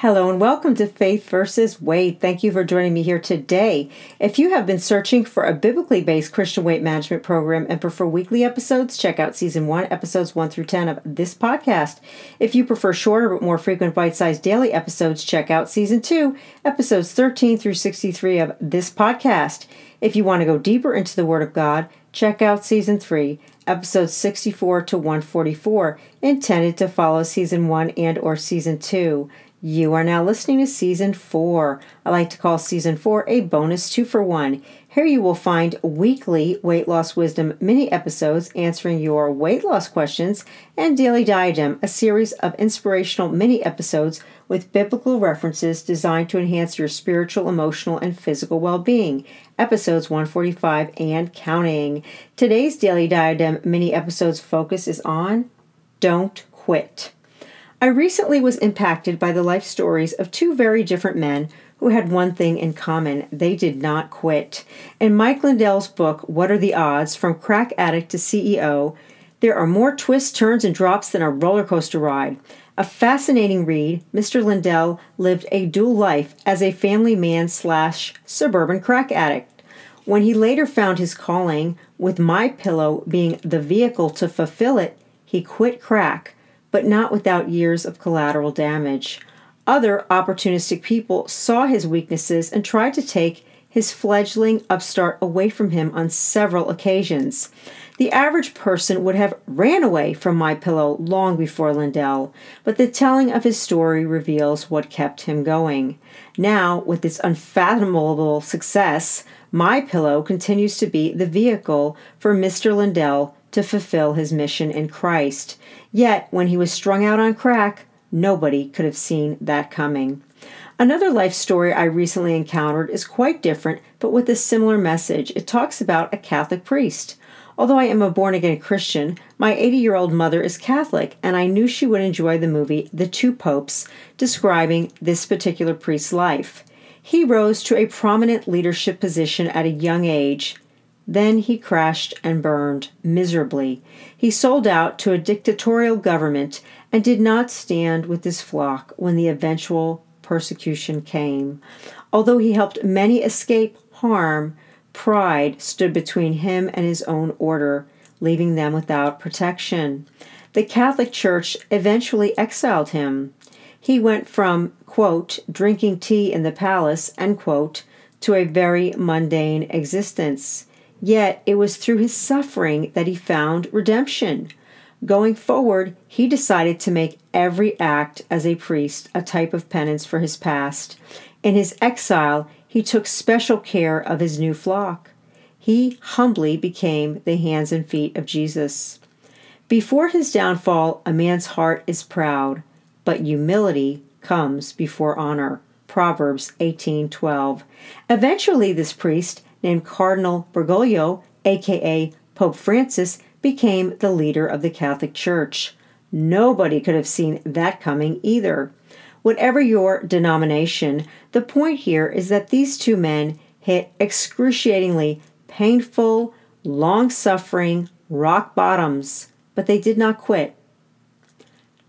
Hello and welcome to Faith versus Weight. Thank you for joining me here today. If you have been searching for a biblically based Christian weight management program and prefer weekly episodes, check out season 1, episodes 1 through 10 of this podcast. If you prefer shorter but more frequent bite sized daily episodes, check out season 2, episodes 13 through 63 of this podcast. If you want to go deeper into the Word of God, check out season 3, episodes 64 to 144, intended to follow season 1 and or season 2. You are now listening to season four. I like to call season four a bonus two for one. Here you will find weekly weight loss wisdom mini episodes answering your weight loss questions and Daily Diadem, a series of inspirational mini episodes with biblical references designed to enhance your spiritual, emotional, and physical well being. Episodes 145 and counting. Today's Daily Diadem mini episodes focus is on Don't Quit. I recently was impacted by the life stories of two very different men who had one thing in common they did not quit. In Mike Lindell's book, What Are the Odds? From Crack Addict to CEO, there are more twists, turns, and drops than a roller coaster ride. A fascinating read, Mr. Lindell lived a dual life as a family man slash suburban crack addict. When he later found his calling, with My Pillow being the vehicle to fulfill it, he quit crack but not without years of collateral damage. Other opportunistic people saw his weaknesses and tried to take his fledgling upstart away from him on several occasions. The average person would have ran away from my pillow long before Lindell, but the telling of his story reveals what kept him going. Now, with its unfathomable success, my pillow continues to be the vehicle for Mr. Lindell to fulfill his mission in Christ. Yet, when he was strung out on crack, nobody could have seen that coming. Another life story I recently encountered is quite different, but with a similar message. It talks about a Catholic priest. Although I am a born again Christian, my 80 year old mother is Catholic, and I knew she would enjoy the movie The Two Popes, describing this particular priest's life. He rose to a prominent leadership position at a young age, then he crashed and burned miserably. He sold out to a dictatorial government and did not stand with his flock when the eventual persecution came. Although he helped many escape harm, pride stood between him and his own order, leaving them without protection. The Catholic Church eventually exiled him. He went from, quote, drinking tea in the palace, end quote, to a very mundane existence. Yet it was through his suffering that he found redemption. Going forward, he decided to make every act as a priest a type of penance for his past. In his exile, he took special care of his new flock. He humbly became the hands and feet of Jesus. Before his downfall, a man's heart is proud, but humility comes before honor. Proverbs 18:12. Eventually this priest named Cardinal Bergoglio, aka Pope Francis, became the leader of the Catholic Church. Nobody could have seen that coming either. Whatever your denomination, the point here is that these two men hit excruciatingly painful, long suffering rock bottoms, but they did not quit.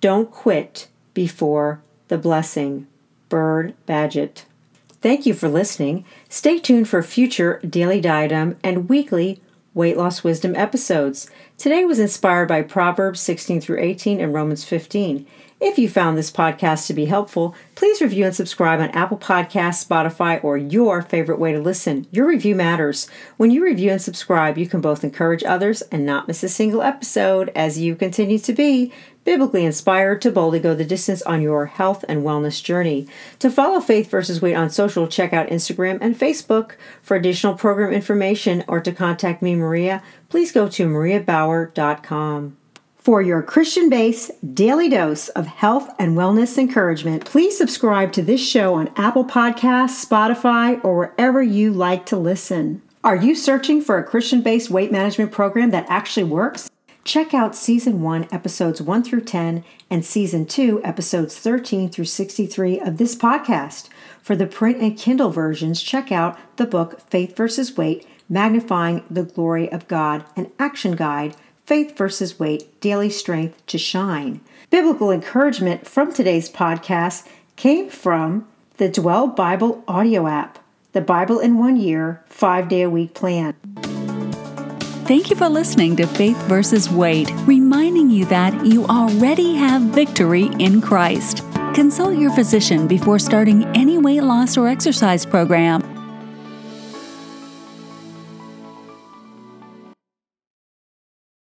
Don't quit before the blessing. Bird Badgett. Thank you for listening. Stay tuned for future Daily Diadem and weekly Weight Loss Wisdom episodes. Today was inspired by Proverbs 16 through 18 and Romans 15. If you found this podcast to be helpful, please review and subscribe on Apple Podcasts, Spotify, or your favorite way to listen. Your review matters. When you review and subscribe, you can both encourage others and not miss a single episode as you continue to be biblically inspired to boldly go the distance on your health and wellness journey. To follow Faith versus Weight on social, check out Instagram and Facebook. For additional program information or to contact me, Maria, please go to mariabauer.com. For your Christian based daily dose of health and wellness encouragement, please subscribe to this show on Apple Podcasts, Spotify, or wherever you like to listen. Are you searching for a Christian based weight management program that actually works? check out Season 1, Episodes 1 through 10, and Season 2, Episodes 13 through 63 of this podcast. For the print and Kindle versions, check out the book Faith versus Weight Magnifying the Glory of God, an action guide, Faith versus Weight Daily Strength to Shine. Biblical encouragement from today's podcast came from the Dwell Bible audio app, the Bible in One Year, five day a week plan. Thank you for listening to Faith versus Weight, reminding you that you already have victory in Christ. Consult your physician before starting any weight loss or exercise program